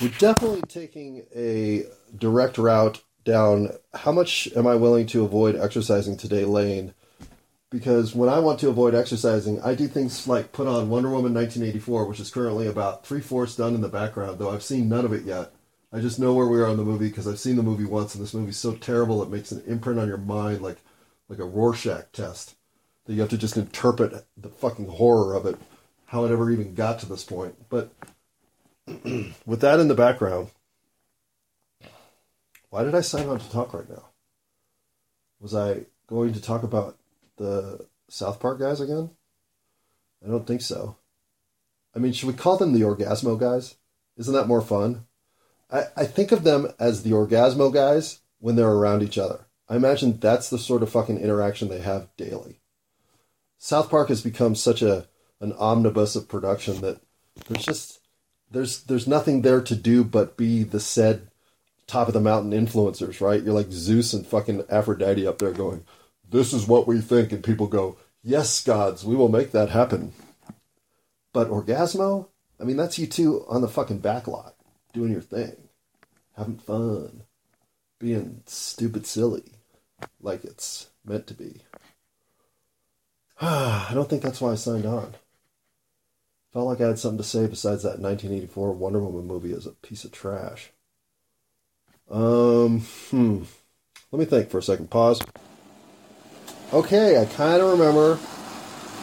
we're definitely taking a direct route down how much am I willing to avoid exercising today lane. Because when I want to avoid exercising, I do things like put on Wonder Woman 1984, which is currently about three fourths done in the background, though I've seen none of it yet. I just know where we are in the movie because I've seen the movie once, and this movie's so terrible it makes an imprint on your mind like like a Rorschach test that you have to just interpret the fucking horror of it, how it ever even got to this point. But with that in the background, why did I sign on to talk right now? Was I going to talk about the South Park guys again? I don't think so. I mean, should we call them the Orgasmo guys? Isn't that more fun? I, I think of them as the Orgasmo guys when they're around each other. I imagine that's the sort of fucking interaction they have daily. South Park has become such a an omnibus of production that there's just there's there's nothing there to do but be the said top of the mountain influencers, right? You're like Zeus and fucking Aphrodite up there going, "This is what we think," and people go, "Yes, gods, we will make that happen." But Orgasmo, I mean, that's you two on the fucking back lot doing your thing, having fun, being stupid silly, like it's meant to be. I don't think that's why I signed on. Felt like I had something to say besides that 1984 Wonder Woman movie is a piece of trash. Um, hmm. Let me think for a second. Pause. Okay, I kind of remember.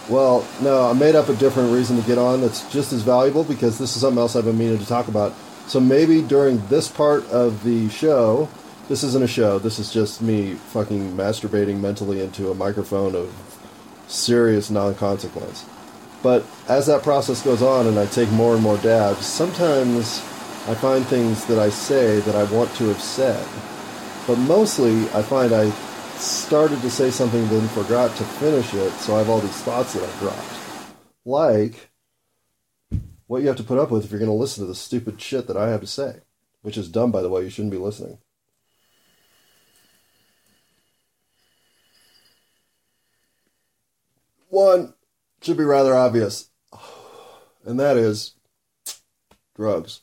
Well, no, I made up a different reason to get on that's just as valuable because this is something else I've been meaning to talk about. So maybe during this part of the show, this isn't a show, this is just me fucking masturbating mentally into a microphone of serious non consequence. But as that process goes on and I take more and more dabs, sometimes I find things that I say that I want to have said. But mostly I find I started to say something then forgot to finish it, so I have all these thoughts that I dropped. Like what you have to put up with if you're going to listen to the stupid shit that I have to say, which is dumb, by the way. You shouldn't be listening. One should be rather obvious, and that is drugs.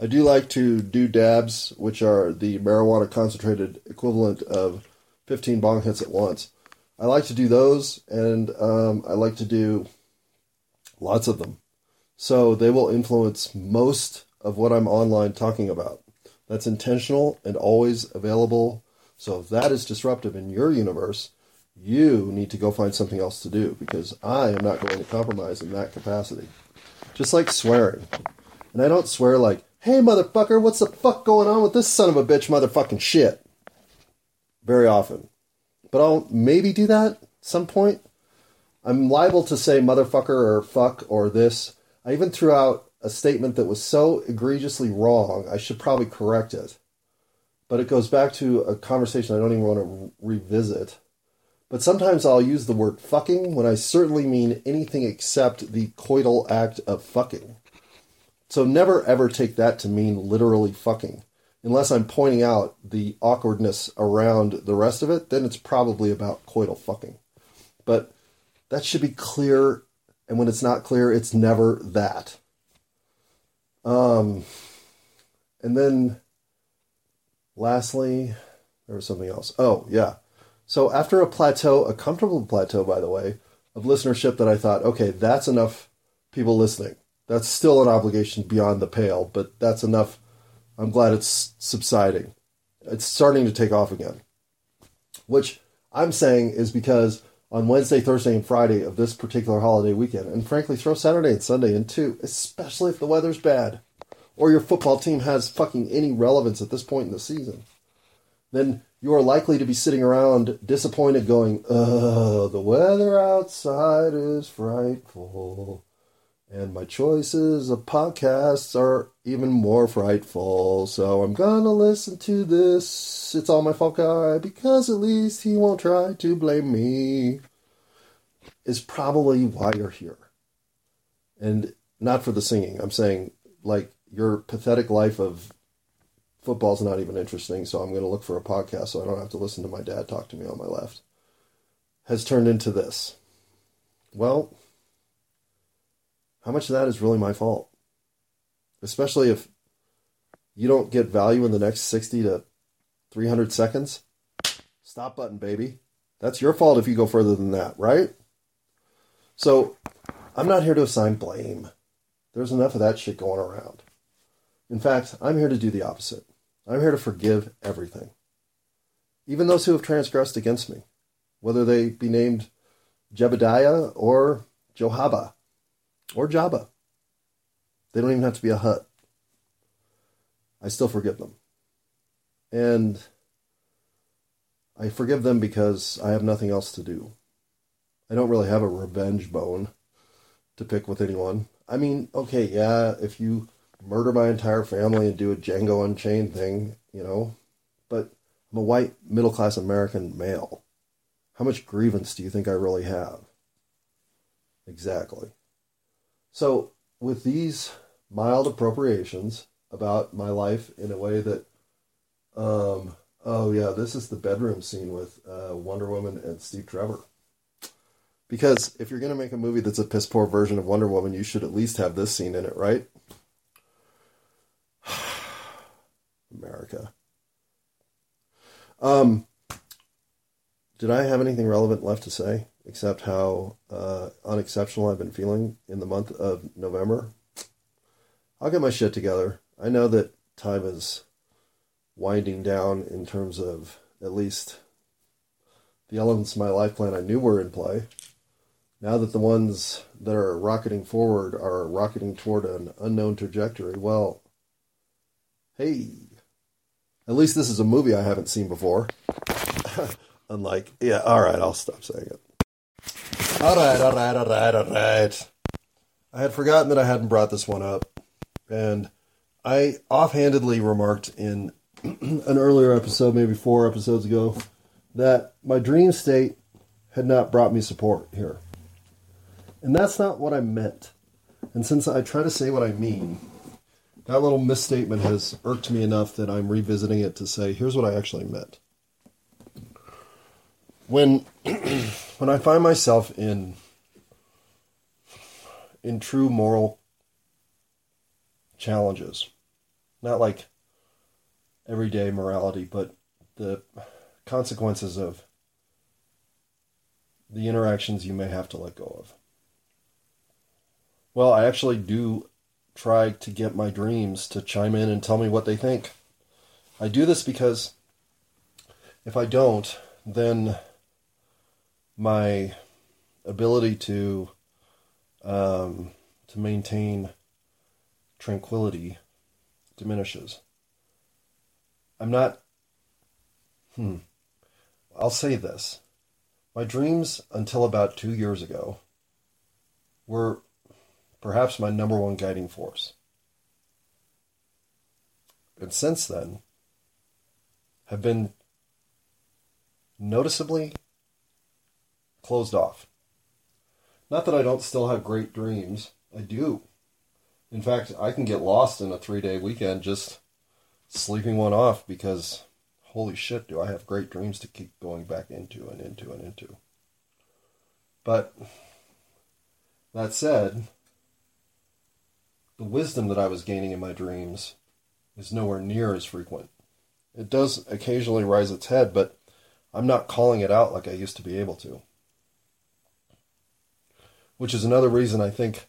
I do like to do dabs, which are the marijuana concentrated equivalent of 15 bong hits at once. I like to do those, and um, I like to do lots of them. So they will influence most of what I'm online talking about. That's intentional and always available. So if that is disruptive in your universe, you need to go find something else to do because I am not going to compromise in that capacity. Just like swearing. And I don't swear like, hey motherfucker, what's the fuck going on with this son of a bitch motherfucking shit? Very often. But I'll maybe do that some point. I'm liable to say motherfucker or fuck or this. I even threw out a statement that was so egregiously wrong, I should probably correct it. But it goes back to a conversation I don't even want to re- revisit but sometimes I'll use the word fucking when I certainly mean anything except the coital act of fucking. So never ever take that to mean literally fucking. Unless I'm pointing out the awkwardness around the rest of it, then it's probably about coital fucking. But that should be clear, and when it's not clear, it's never that. Um, and then lastly, there was something else. Oh, yeah. So after a plateau, a comfortable plateau, by the way, of listenership that I thought, okay, that's enough people listening. That's still an obligation beyond the pale, but that's enough. I'm glad it's subsiding. It's starting to take off again. Which I'm saying is because on Wednesday, Thursday, and Friday of this particular holiday weekend, and frankly, throw Saturday and Sunday in too, especially if the weather's bad or your football team has fucking any relevance at this point in the season, then you are likely to be sitting around disappointed, going, "Uh, the weather outside is frightful, and my choices of podcasts are even more frightful. So I'm gonna listen to this. It's all my fault, guy, because at least he won't try to blame me." Is probably why you're here, and not for the singing. I'm saying like your pathetic life of football's not even interesting, so I'm going to look for a podcast so I don't have to listen to my dad talk to me on my left, has turned into this. Well, how much of that is really my fault? Especially if you don't get value in the next 60 to 300 seconds, stop button, baby. That's your fault if you go further than that, right? So, I'm not here to assign blame. There's enough of that shit going around. In fact, I'm here to do the opposite. I'm here to forgive everything. Even those who have transgressed against me, whether they be named Jebediah or Johaba or Jabba. They don't even have to be a hut. I still forgive them. And I forgive them because I have nothing else to do. I don't really have a revenge bone to pick with anyone. I mean, okay, yeah, if you murder my entire family and do a Django Unchained thing, you know, but I'm a white middle class American male. How much grievance do you think I really have? Exactly. So, with these mild appropriations about my life in a way that, um, oh yeah, this is the bedroom scene with uh, Wonder Woman and Steve Trevor. Because if you're going to make a movie that's a piss poor version of Wonder Woman, you should at least have this scene in it, right? America. Um, did I have anything relevant left to say except how uh, unexceptional I've been feeling in the month of November? I'll get my shit together. I know that time is winding down in terms of at least the elements of my life plan I knew were in play. Now that the ones that are rocketing forward are rocketing toward an unknown trajectory, well, hey, at least this is a movie I haven't seen before. Unlike, yeah, all right, I'll stop saying it. All right, all right, all right, all right. I had forgotten that I hadn't brought this one up, and I offhandedly remarked in an earlier episode, maybe four episodes ago, that my dream state had not brought me support here. And that's not what I meant. And since I try to say what I mean, that little misstatement has irked me enough that I'm revisiting it to say, here's what I actually meant. When when I find myself in in true moral challenges, not like everyday morality, but the consequences of the interactions you may have to let go of. Well, I actually do try to get my dreams to chime in and tell me what they think. I do this because if I don't, then my ability to um, to maintain tranquility diminishes. I'm not. Hmm. I'll say this. My dreams until about two years ago were perhaps my number one guiding force. And since then, have been noticeably closed off. Not that I don't still have great dreams, I do. In fact, I can get lost in a three day weekend just sleeping one off because holy shit, do I have great dreams to keep going back into and into and into. But that said, the wisdom that I was gaining in my dreams is nowhere near as frequent. It does occasionally rise its head, but I'm not calling it out like I used to be able to. Which is another reason I think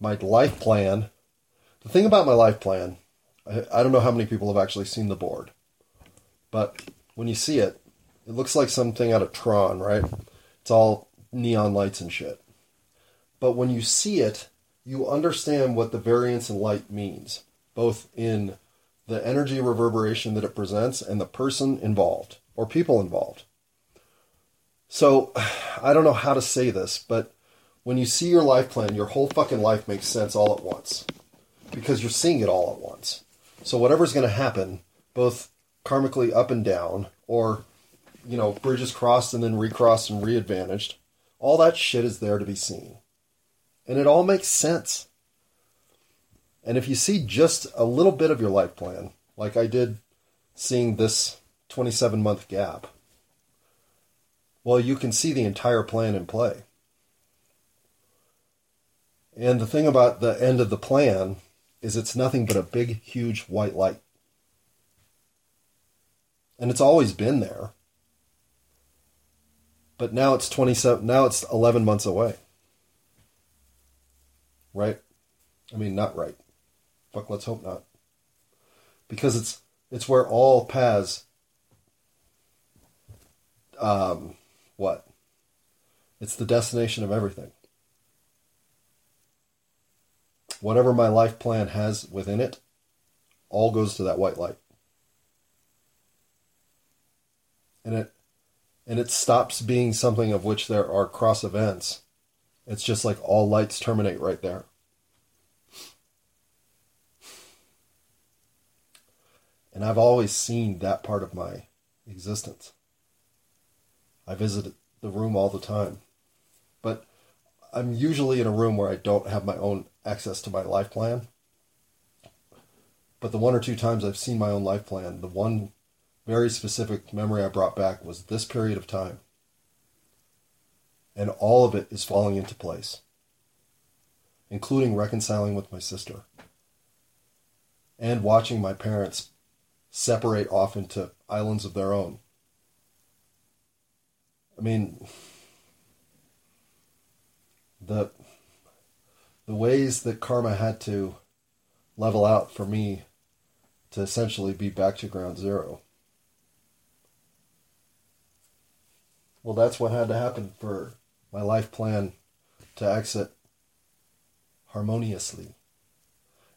my life plan, the thing about my life plan, I, I don't know how many people have actually seen the board, but when you see it, it looks like something out of Tron, right? It's all neon lights and shit. But when you see it, you understand what the variance in light means, both in the energy reverberation that it presents and the person involved or people involved. So, I don't know how to say this, but when you see your life plan, your whole fucking life makes sense all at once because you're seeing it all at once. So, whatever's going to happen, both karmically up and down, or, you know, bridges crossed and then recrossed and readvantaged, all that shit is there to be seen. And it all makes sense. And if you see just a little bit of your life plan, like I did seeing this 27 month gap, well, you can see the entire plan in play. And the thing about the end of the plan is it's nothing but a big, huge white light And it's always been there. But now it's 27 now it's 11 months away. Right? I mean, not right. Fuck, let's hope not. Because it's it's where all paths um what? It's the destination of everything. Whatever my life plan has within it, all goes to that white light. And it and it stops being something of which there are cross events. It's just like all lights terminate right there. And I've always seen that part of my existence. I visit the room all the time. But I'm usually in a room where I don't have my own access to my life plan. But the one or two times I've seen my own life plan, the one very specific memory I brought back was this period of time. And all of it is falling into place, including reconciling with my sister and watching my parents separate off into islands of their own. I mean, the the ways that karma had to level out for me to essentially be back to ground zero. Well, that's what had to happen for my life plan to exit harmoniously.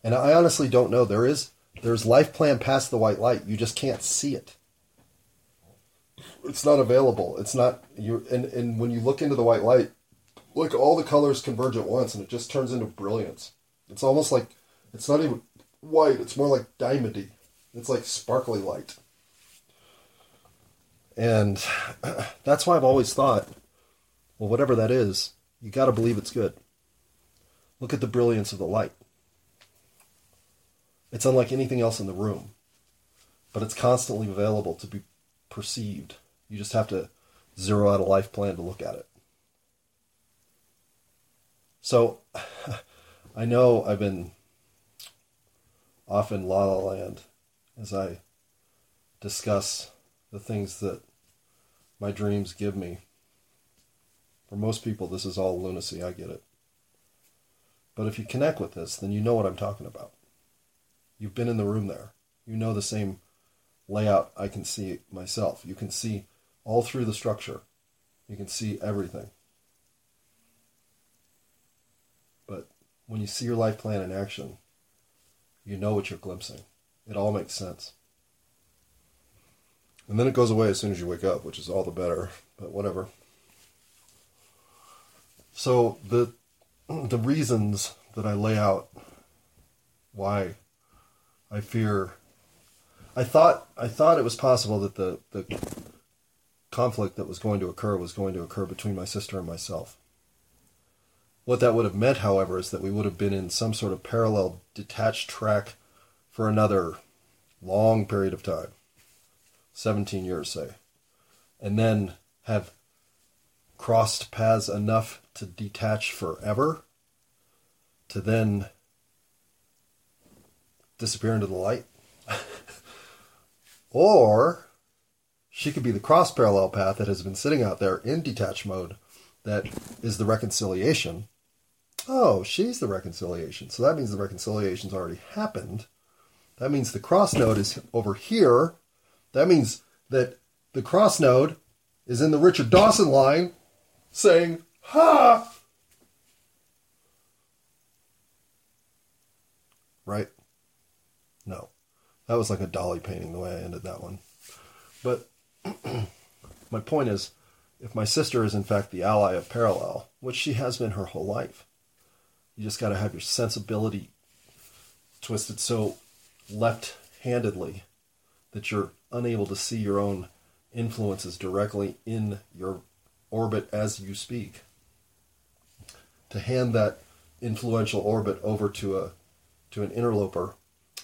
And I honestly don't know. There is there's life plan past the white light. You just can't see it. It's not available. It's not you and, and when you look into the white light, like all the colors converge at once and it just turns into brilliance. It's almost like it's not even white, it's more like diamondy. It's like sparkly light. And that's why I've always thought, well, whatever that is, you got to believe it's good. Look at the brilliance of the light. It's unlike anything else in the room, but it's constantly available to be perceived. You just have to zero out a life plan to look at it. So I know I've been off in La La Land as I discuss the things that my dreams give me. For most people, this is all lunacy. I get it. But if you connect with this, then you know what I'm talking about. You've been in the room there. You know the same layout I can see myself. You can see all through the structure. You can see everything. But when you see your life plan in action, you know what you're glimpsing. It all makes sense. And then it goes away as soon as you wake up, which is all the better, but whatever. So the the reasons that I lay out why I fear I thought I thought it was possible that the, the conflict that was going to occur was going to occur between my sister and myself. What that would have meant, however, is that we would have been in some sort of parallel detached track for another long period of time 17 years, say, and then have crossed paths enough to detach forever to then disappear into the light. or she could be the cross parallel path that has been sitting out there in detached mode that is the reconciliation. Oh, she's the reconciliation. So that means the reconciliation's already happened. That means the cross node is over here. That means that the cross node is in the Richard Dawson line saying, Ha! Right? No. That was like a Dali painting the way I ended that one. But my point is if my sister is in fact the ally of parallel, which she has been her whole life, you just got to have your sensibility twisted so left handedly that you're unable to see your own influences directly in your orbit as you speak. To hand that influential orbit over to a to an interloper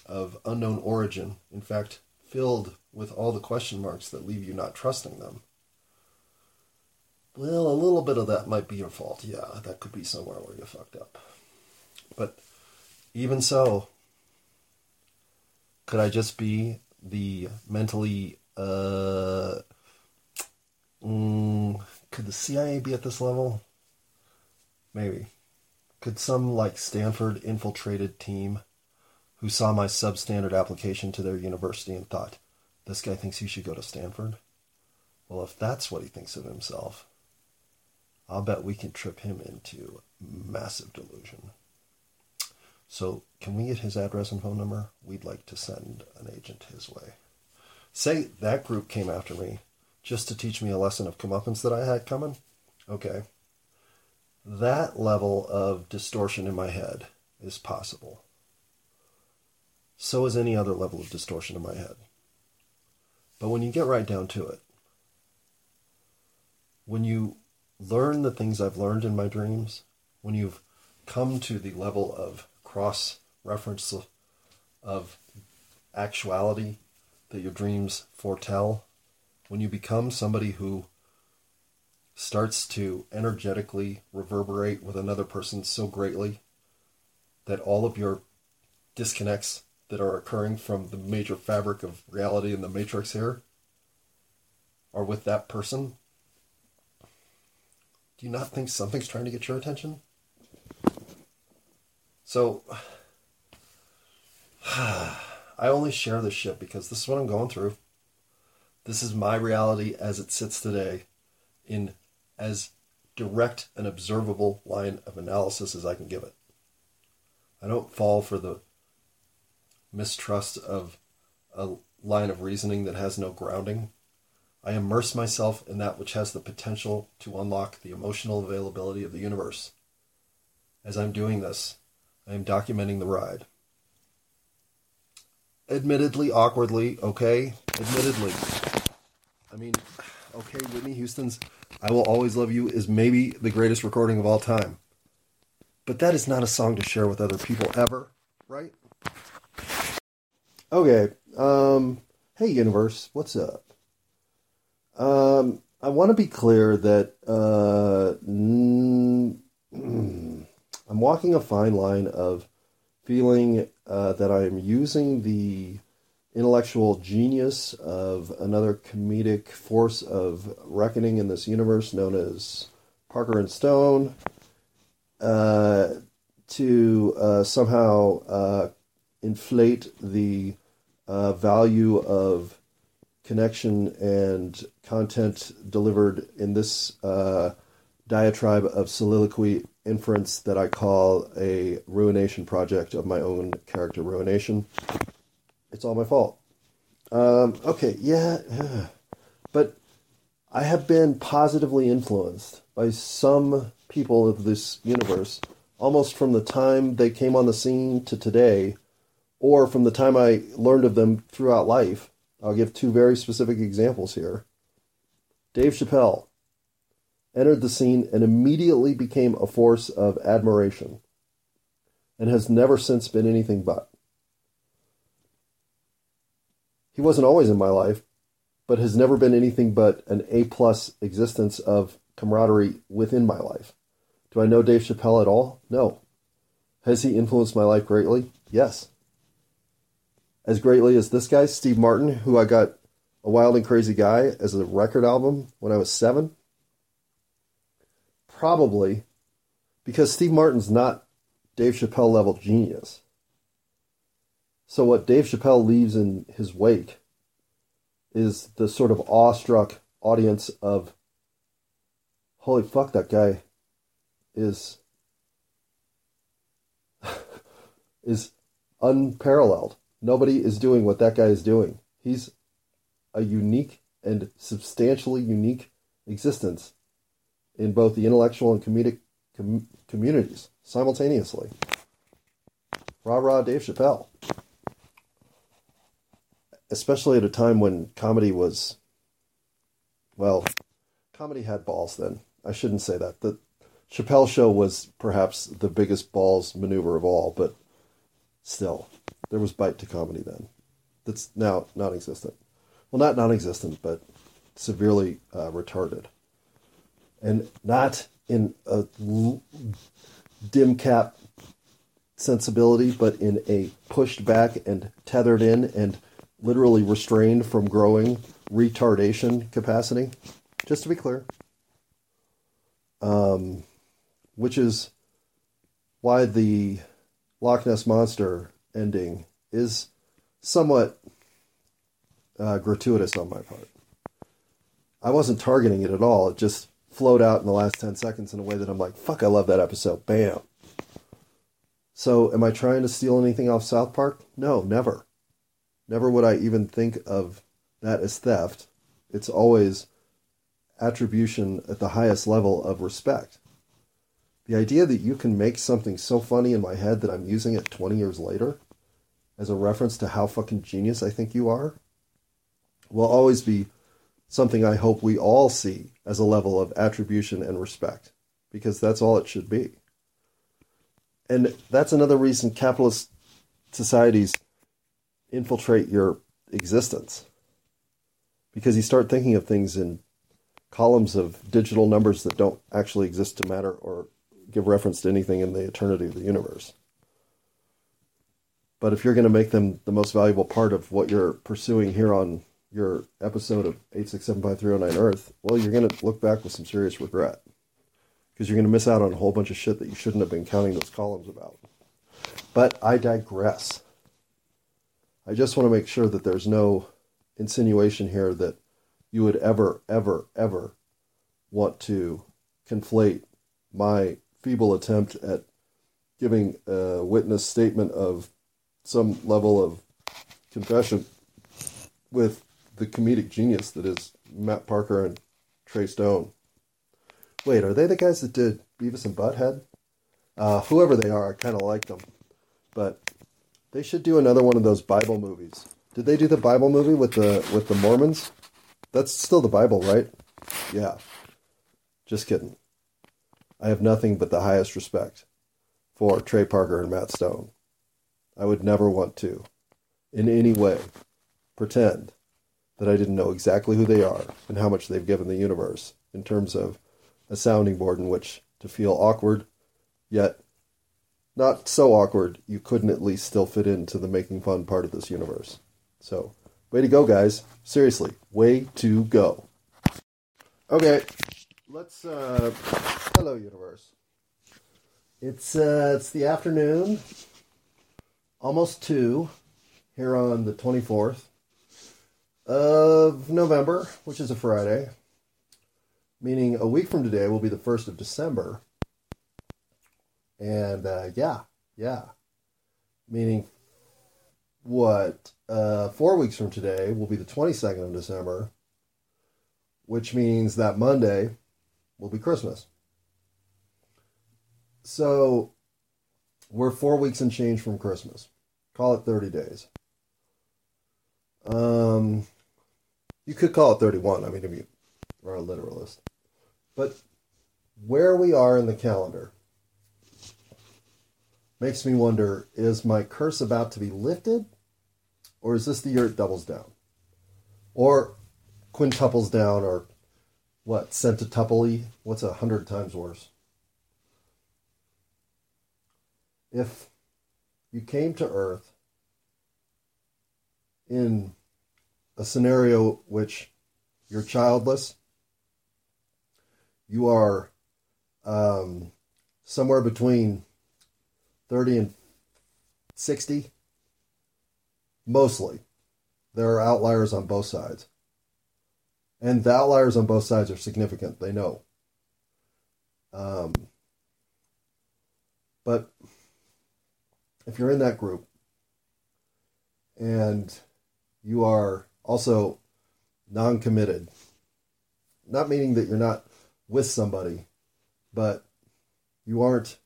of unknown origin, in fact, filled with all the question marks that leave you not trusting them. Well, a little bit of that might be your fault. Yeah, that could be somewhere where you fucked up. But even so, could I just be the mentally uh, mm, could the CIA be at this level? Maybe. Could some like Stanford infiltrated team who saw my substandard application to their university and thought, this guy thinks he should go to Stanford? Well, if that's what he thinks of himself, I'll bet we can trip him into massive delusion. So, can we get his address and phone number? We'd like to send an agent his way. Say that group came after me just to teach me a lesson of comeuppance that I had coming. Okay. That level of distortion in my head is possible. So is any other level of distortion in my head. But when you get right down to it, when you learn the things I've learned in my dreams, when you've come to the level of cross reference of actuality that your dreams foretell, when you become somebody who starts to energetically reverberate with another person so greatly that all of your disconnects that are occurring from the major fabric of reality in the matrix here are with that person, do you not think something's trying to get your attention? So, I only share this shit because this is what I'm going through. This is my reality as it sits today in as direct and observable line of analysis as I can give it. I don't fall for the mistrust of a line of reasoning that has no grounding. I immerse myself in that which has the potential to unlock the emotional availability of the universe. As I'm doing this, I am documenting the ride. Admittedly, awkwardly, okay? Admittedly. I mean, okay, Whitney Houston's I Will Always Love You is maybe the greatest recording of all time. But that is not a song to share with other people ever, right? Okay, um, hey universe, what's up? Um, I want to be clear that uh, mm, I'm walking a fine line of feeling uh, that I'm using the intellectual genius of another comedic force of reckoning in this universe known as Parker and Stone uh, to uh, somehow uh, inflate the uh, value of connection and content delivered in this uh, diatribe of soliloquy inference that I call a ruination project of my own character ruination. It's all my fault. Um, okay, yeah, but I have been positively influenced by some people of this universe almost from the time they came on the scene to today, or from the time I learned of them throughout life. I'll give two very specific examples here. Dave Chappelle entered the scene and immediately became a force of admiration and has never since been anything but. He wasn't always in my life, but has never been anything but an A plus existence of camaraderie within my life. Do I know Dave Chappelle at all? No. Has he influenced my life greatly? Yes. As greatly as this guy, Steve Martin, who I got a Wild and Crazy Guy as a record album when I was seven? Probably because Steve Martin's not Dave Chappelle level genius. So what Dave Chappelle leaves in his wake is the sort of awestruck audience of holy fuck that guy is is unparalleled. Nobody is doing what that guy is doing. He's a unique and substantially unique existence in both the intellectual and comedic com- communities simultaneously. Rah rah Dave Chappelle especially at a time when comedy was, well, comedy had balls then. I shouldn't say that. The Chappelle show was perhaps the biggest balls maneuver of all, but still, there was bite to comedy then. That's now non existent. Well, not non existent, but severely uh, retarded. And not in a l- dim cap sensibility, but in a pushed back and tethered in and literally restrained from growing retardation capacity, just to be clear. Um, which is why the Loch Ness Monster ending is somewhat uh, gratuitous on my part. I wasn't targeting it at all. It just flowed out in the last 10 seconds in a way that I'm like, fuck, I love that episode. Bam. So, am I trying to steal anything off South Park? No, never. Never would I even think of that as theft. It's always attribution at the highest level of respect. The idea that you can make something so funny in my head that I'm using it 20 years later as a reference to how fucking genius I think you are will always be something I hope we all see as a level of attribution and respect because that's all it should be. And that's another reason capitalist societies infiltrate your existence because you start thinking of things in columns of digital numbers that don't actually exist to matter or give reference to anything in the eternity of the universe. But if you're going to make them the most valuable part of what you're pursuing here on your episode of 8675309 Earth, well, you're going to look back with some serious regret because you're going to miss out on a whole bunch of shit that you shouldn't have been counting those columns about. But I digress. I just want to make sure that there's no insinuation here that you would ever, ever, ever want to conflate my feeble attempt at giving a witness statement of some level of confession with the comedic genius that is Matt Parker and Trey Stone. Wait, are they the guys that did Beavis and Butthead? Uh, whoever they are, I kind of like them. But they should do another one of those Bible movies. Did they do the Bible movie with the with the Mormons? That's still the Bible, right? Yeah. Just kidding. I have nothing but the highest respect for Trey Parker and Matt Stone. I would never want to, in any way, pretend that I didn't know exactly who they are and how much they've given the universe in terms of a sounding board in which to feel awkward, yet not so awkward you couldn't at least still fit into the making fun part of this universe. So, way to go, guys. Seriously, way to go. Okay, let's. Uh, hello, universe. It's uh, it's the afternoon, almost two, here on the twenty fourth of November, which is a Friday, meaning a week from today will be the 1st of December. And uh, yeah, yeah, meaning what? Uh, four weeks from today will be the 22nd of December, which means that Monday will be Christmas. So we're four weeks and change from Christmas. Call it 30 days. Um, you could call it 31. I mean, if you are a literalist. But where we are in the calendar makes me wonder is my curse about to be lifted? Or is this the year it doubles down? Or quintuples down, or what, centuple What's a hundred times worse? If you came to Earth in a scenario which you're childless, you are um, somewhere between 30 and 60, mostly. There are outliers on both sides. And the outliers on both sides are significant, they know. Um, but if you're in that group and you are also non committed. Not meaning that you're not with somebody, but you aren't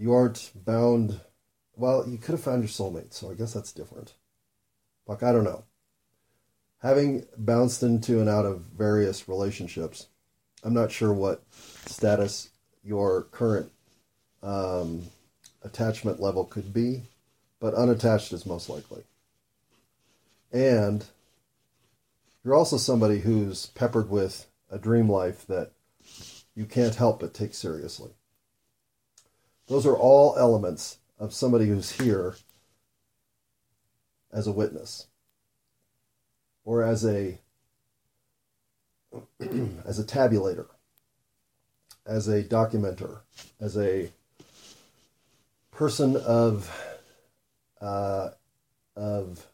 you aren't bound well, you could have found your soulmate, so I guess that's different. Like I don't know. Having bounced into and out of various relationships, I'm not sure what status your current um, attachment level could be, but unattached is most likely. And you're also somebody who's peppered with a dream life that you can't help but take seriously. Those are all elements of somebody who's here as a witness. or as a as a tabulator, as a documenter, as a person of uh, of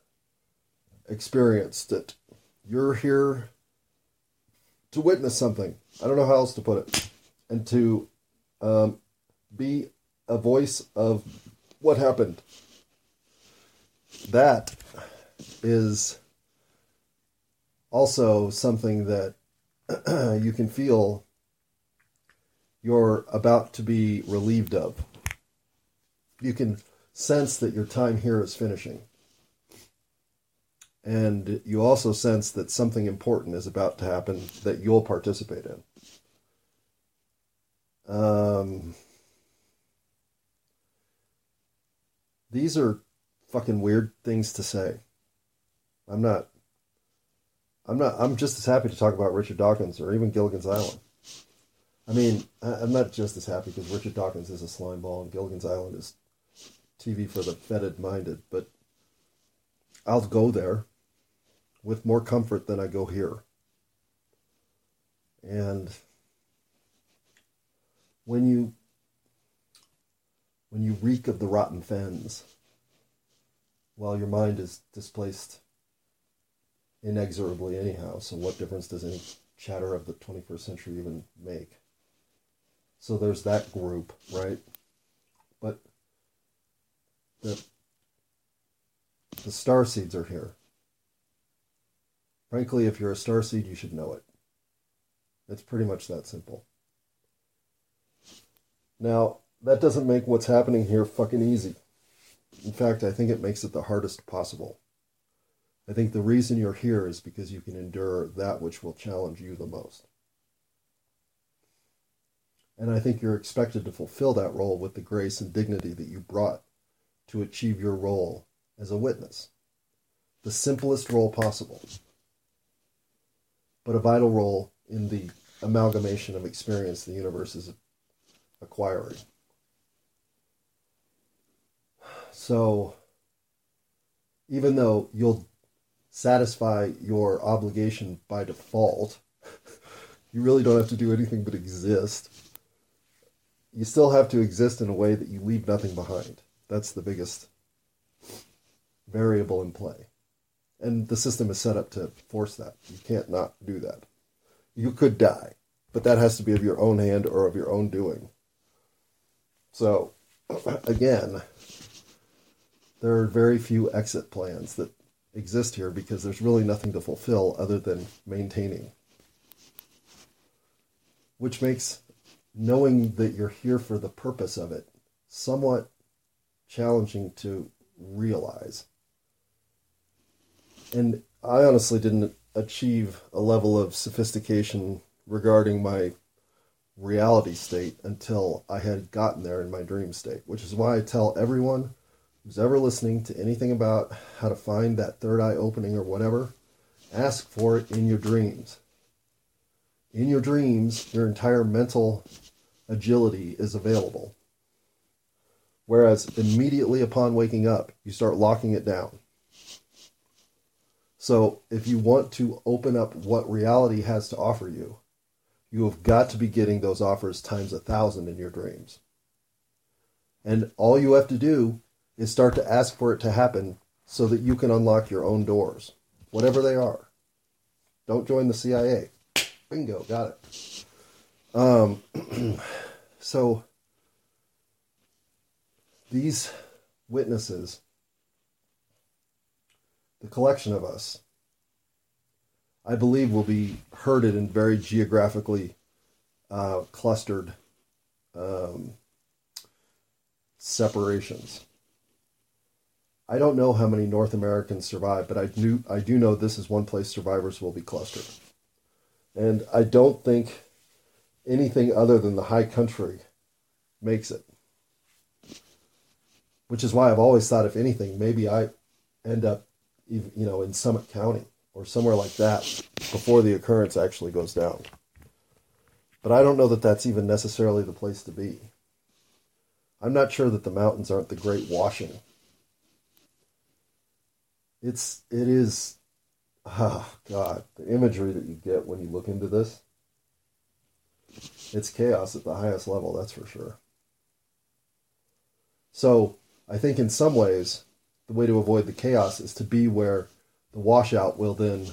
experience that you're here to witness something. I don't know how else to put it, and to um, be a voice of what happened. That is also something that you can feel you're about to be relieved of. You can sense that your time here is finishing. And you also sense that something important is about to happen that you'll participate in. Um, these are fucking weird things to say. I'm not. I'm not. I'm just as happy to talk about Richard Dawkins or even Gilligan's Island. I mean, I'm not just as happy because Richard Dawkins is a slime ball and Gilligan's Island is TV for the fetid minded, but I'll go there with more comfort than I go here. And when you when you reek of the rotten fens while your mind is displaced inexorably anyhow, so what difference does any chatter of the 21st century even make? So there's that group, right? But the the star seeds are here. Frankly, if you're a star seed, you should know it. It's pretty much that simple. Now, that doesn't make what's happening here fucking easy. In fact, I think it makes it the hardest possible. I think the reason you're here is because you can endure that which will challenge you the most. And I think you're expected to fulfill that role with the grace and dignity that you brought to achieve your role as a witness. The simplest role possible, but a vital role in the amalgamation of experience the universe is acquiring. So, even though you'll satisfy your obligation by default, you really don't have to do anything but exist. You still have to exist in a way that you leave nothing behind. That's the biggest variable in play. And the system is set up to force that. You can't not do that. You could die, but that has to be of your own hand or of your own doing. So, again, there are very few exit plans that exist here because there's really nothing to fulfill other than maintaining. Which makes knowing that you're here for the purpose of it somewhat challenging to realize. And I honestly didn't achieve a level of sophistication regarding my reality state until I had gotten there in my dream state, which is why I tell everyone who's ever listening to anything about how to find that third eye opening or whatever, ask for it in your dreams. In your dreams, your entire mental agility is available. Whereas immediately upon waking up, you start locking it down. So if you want to open up what reality has to offer you, you have got to be getting those offers times a thousand in your dreams. And all you have to do is start to ask for it to happen so that you can unlock your own doors, whatever they are. Don't join the CIA. Bingo, got it. Um, so these witnesses, the collection of us, I believe will be herded in very geographically uh, clustered um, separations. I don't know how many North Americans survive, but I do I do know this is one place survivors will be clustered. And I don't think anything other than the high country makes it. Which is why I've always thought if anything maybe I end up you know in Summit County or somewhere like that before the occurrence actually goes down. But I don't know that that's even necessarily the place to be. I'm not sure that the mountains aren't the great washing it's it is oh God, the imagery that you get when you look into this, it's chaos at the highest level, that's for sure. So I think in some ways, the way to avoid the chaos is to be where the washout will then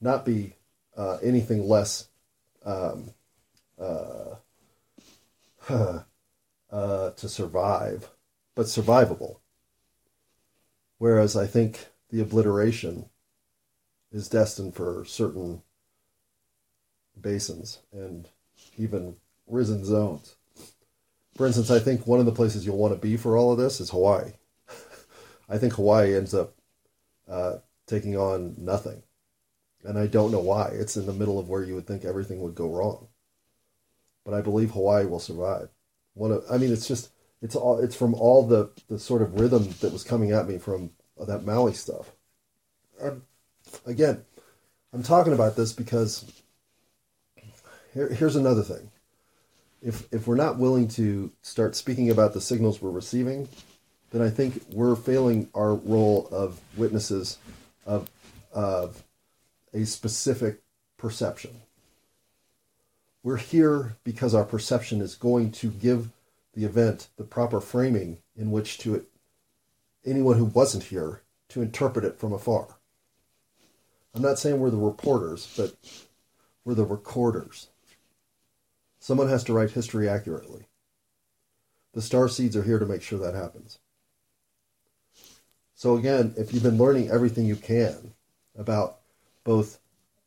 not be uh, anything less um, uh, uh, to survive, but survivable. Whereas I think the obliteration is destined for certain basins and even risen zones. For instance, I think one of the places you'll want to be for all of this is Hawaii. I think Hawaii ends up uh, taking on nothing. And I don't know why. It's in the middle of where you would think everything would go wrong. But I believe Hawaii will survive. One of, I mean, it's just, it's all, it's from all the, the sort of rhythm that was coming at me from that Maui stuff. And again, I'm talking about this because here, here's another thing. If, if we're not willing to start speaking about the signals we're receiving, then I think we're failing our role of witnesses of, of a specific perception. We're here because our perception is going to give the event the proper framing in which to anyone who wasn't here to interpret it from afar. I'm not saying we're the reporters, but we're the recorders. Someone has to write history accurately. The star seeds are here to make sure that happens. So again, if you've been learning everything you can about both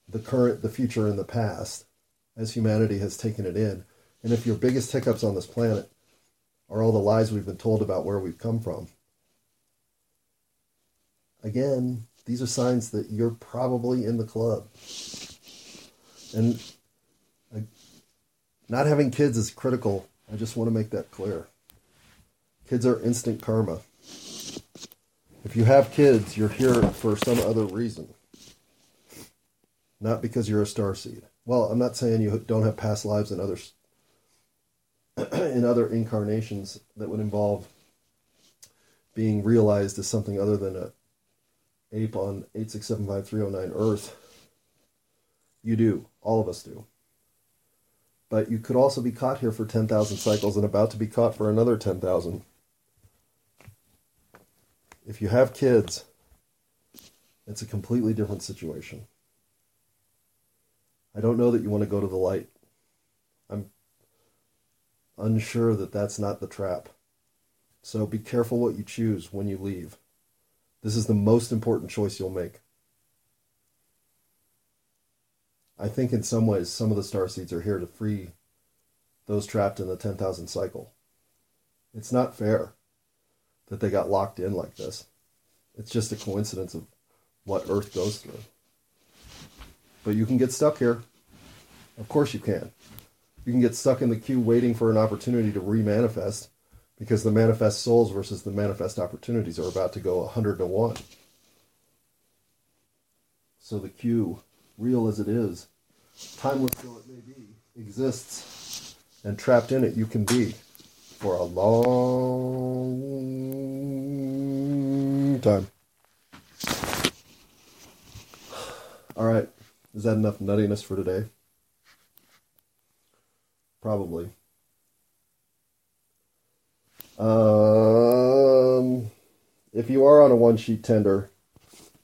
the current, the future, and the past, as humanity has taken it in, and if your biggest hiccups on this planet are all the lies we've been told about where we've come from, again, these are signs that you're probably in the club. And uh, not having kids is critical. I just want to make that clear. Kids are instant karma. If you have kids, you're here for some other reason, not because you're a star seed. Well, I'm not saying you don't have past lives and other in other incarnations that would involve being realized as something other than a ape on 8675309 Earth. You do. All of us do. But you could also be caught here for 10,000 cycles and about to be caught for another 10,000 if you have kids, it's a completely different situation. I don't know that you want to go to the light. I'm unsure that that's not the trap. So be careful what you choose when you leave. This is the most important choice you'll make. I think in some ways some of the star seeds are here to free those trapped in the 10,000 cycle. It's not fair that they got locked in like this. It's just a coincidence of what Earth goes through. But you can get stuck here. Of course you can. You can get stuck in the queue waiting for an opportunity to remanifest because the manifest souls versus the manifest opportunities are about to go 100 to 1. So the queue, real as it is, timeless though it may be, exists, and trapped in it you can be for a long time. All right. Is that enough nuttiness for today? Probably. Um, if you are on a one sheet tender,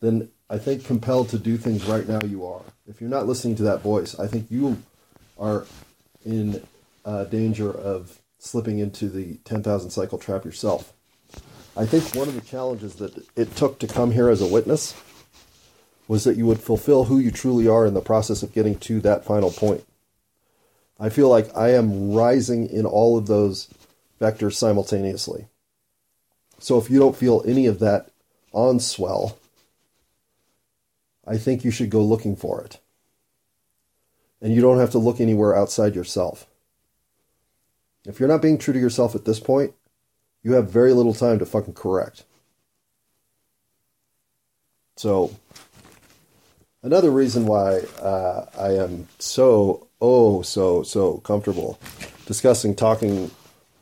then I think compelled to do things right now you are. If you're not listening to that voice, I think you are in uh, danger of slipping into the 10,000 cycle trap yourself. I think one of the challenges that it took to come here as a witness was that you would fulfill who you truly are in the process of getting to that final point. I feel like I am rising in all of those vectors simultaneously. So if you don't feel any of that on swell, I think you should go looking for it. And you don't have to look anywhere outside yourself. If you're not being true to yourself at this point, you have very little time to fucking correct. So, another reason why uh, I am so, oh, so, so comfortable discussing, talking,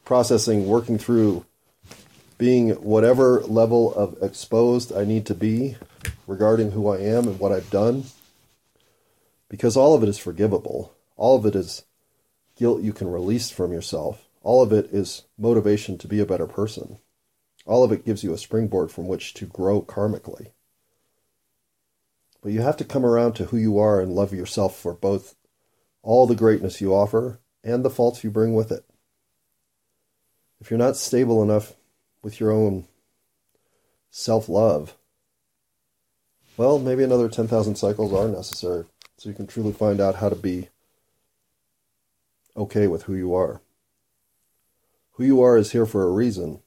processing, working through, being whatever level of exposed I need to be regarding who I am and what I've done, because all of it is forgivable. All of it is guilt you can release from yourself. All of it is motivation to be a better person. All of it gives you a springboard from which to grow karmically. But you have to come around to who you are and love yourself for both all the greatness you offer and the faults you bring with it. If you're not stable enough with your own self love, well, maybe another 10,000 cycles are necessary so you can truly find out how to be okay with who you are. Who you are is here for a reason,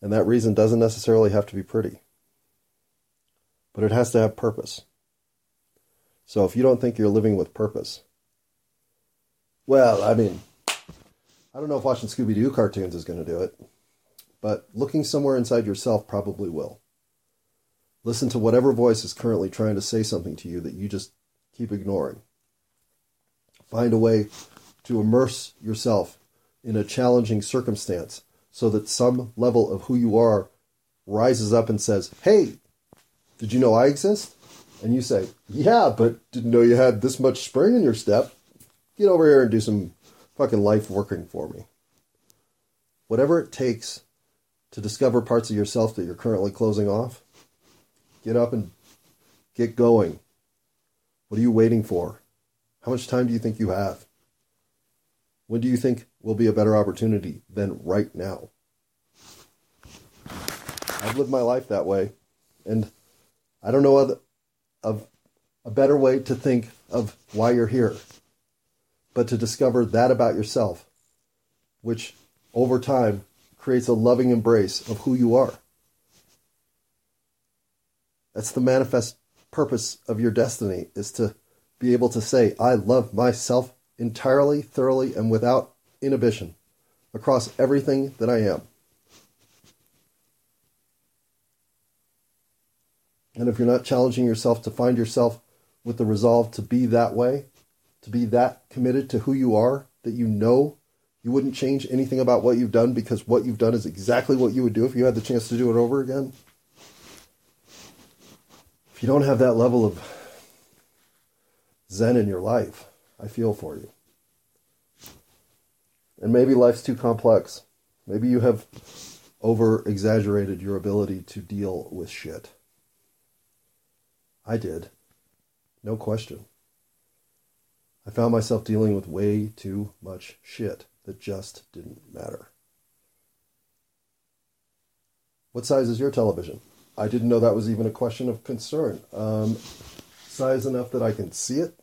and that reason doesn't necessarily have to be pretty, but it has to have purpose. So if you don't think you're living with purpose, well, I mean, I don't know if watching Scooby Doo cartoons is going to do it, but looking somewhere inside yourself probably will. Listen to whatever voice is currently trying to say something to you that you just keep ignoring. Find a way to immerse yourself in a challenging circumstance so that some level of who you are rises up and says, Hey, did you know I exist? And you say, Yeah, but didn't know you had this much spring in your step. Get over here and do some fucking life working for me. Whatever it takes to discover parts of yourself that you're currently closing off, Get up and get going. What are you waiting for? How much time do you think you have? When do you think will be a better opportunity than right now? I've lived my life that way, and I don't know of, of a better way to think of why you're here, but to discover that about yourself, which over time creates a loving embrace of who you are. That's the manifest purpose of your destiny is to be able to say, I love myself entirely, thoroughly, and without inhibition across everything that I am. And if you're not challenging yourself to find yourself with the resolve to be that way, to be that committed to who you are, that you know you wouldn't change anything about what you've done because what you've done is exactly what you would do if you had the chance to do it over again, If you don't have that level of zen in your life, I feel for you. And maybe life's too complex. Maybe you have over exaggerated your ability to deal with shit. I did. No question. I found myself dealing with way too much shit that just didn't matter. What size is your television? I didn't know that was even a question of concern. Um, size enough that I can see it?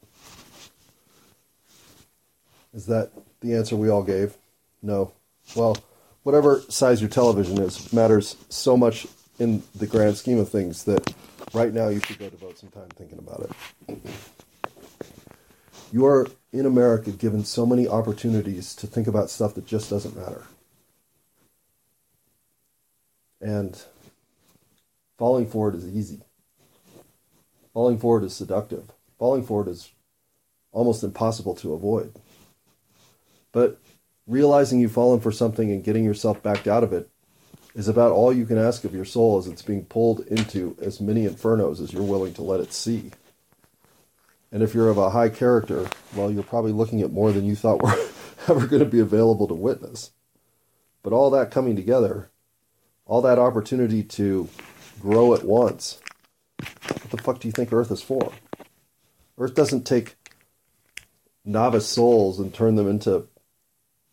Is that the answer we all gave? No. Well, whatever size your television is matters so much in the grand scheme of things that right now you should go devote some time thinking about it. You are in America given so many opportunities to think about stuff that just doesn't matter. And Falling forward is easy. Falling forward is seductive. Falling forward is almost impossible to avoid. But realizing you've fallen for something and getting yourself backed out of it is about all you can ask of your soul as it's being pulled into as many infernos as you're willing to let it see. And if you're of a high character, well, you're probably looking at more than you thought were ever going to be available to witness. But all that coming together, all that opportunity to grow at once. What the fuck do you think Earth is for? Earth doesn't take novice souls and turn them into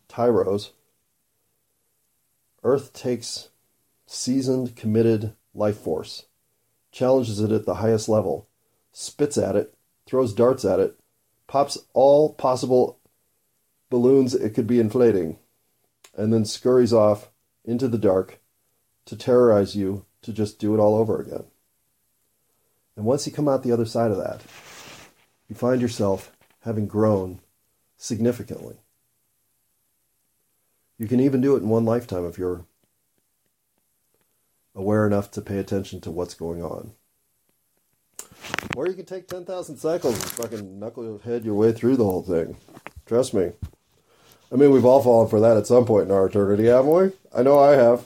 tyros. Earth takes seasoned, committed life force, challenges it at the highest level, spits at it, throws darts at it, pops all possible balloons it could be inflating, and then scurries off into the dark to terrorize you to just do it all over again. And once you come out the other side of that, you find yourself having grown significantly. You can even do it in one lifetime if you're aware enough to pay attention to what's going on. Or you can take 10,000 cycles and fucking knucklehead your way through the whole thing. Trust me. I mean, we've all fallen for that at some point in our eternity, haven't we? I know I have.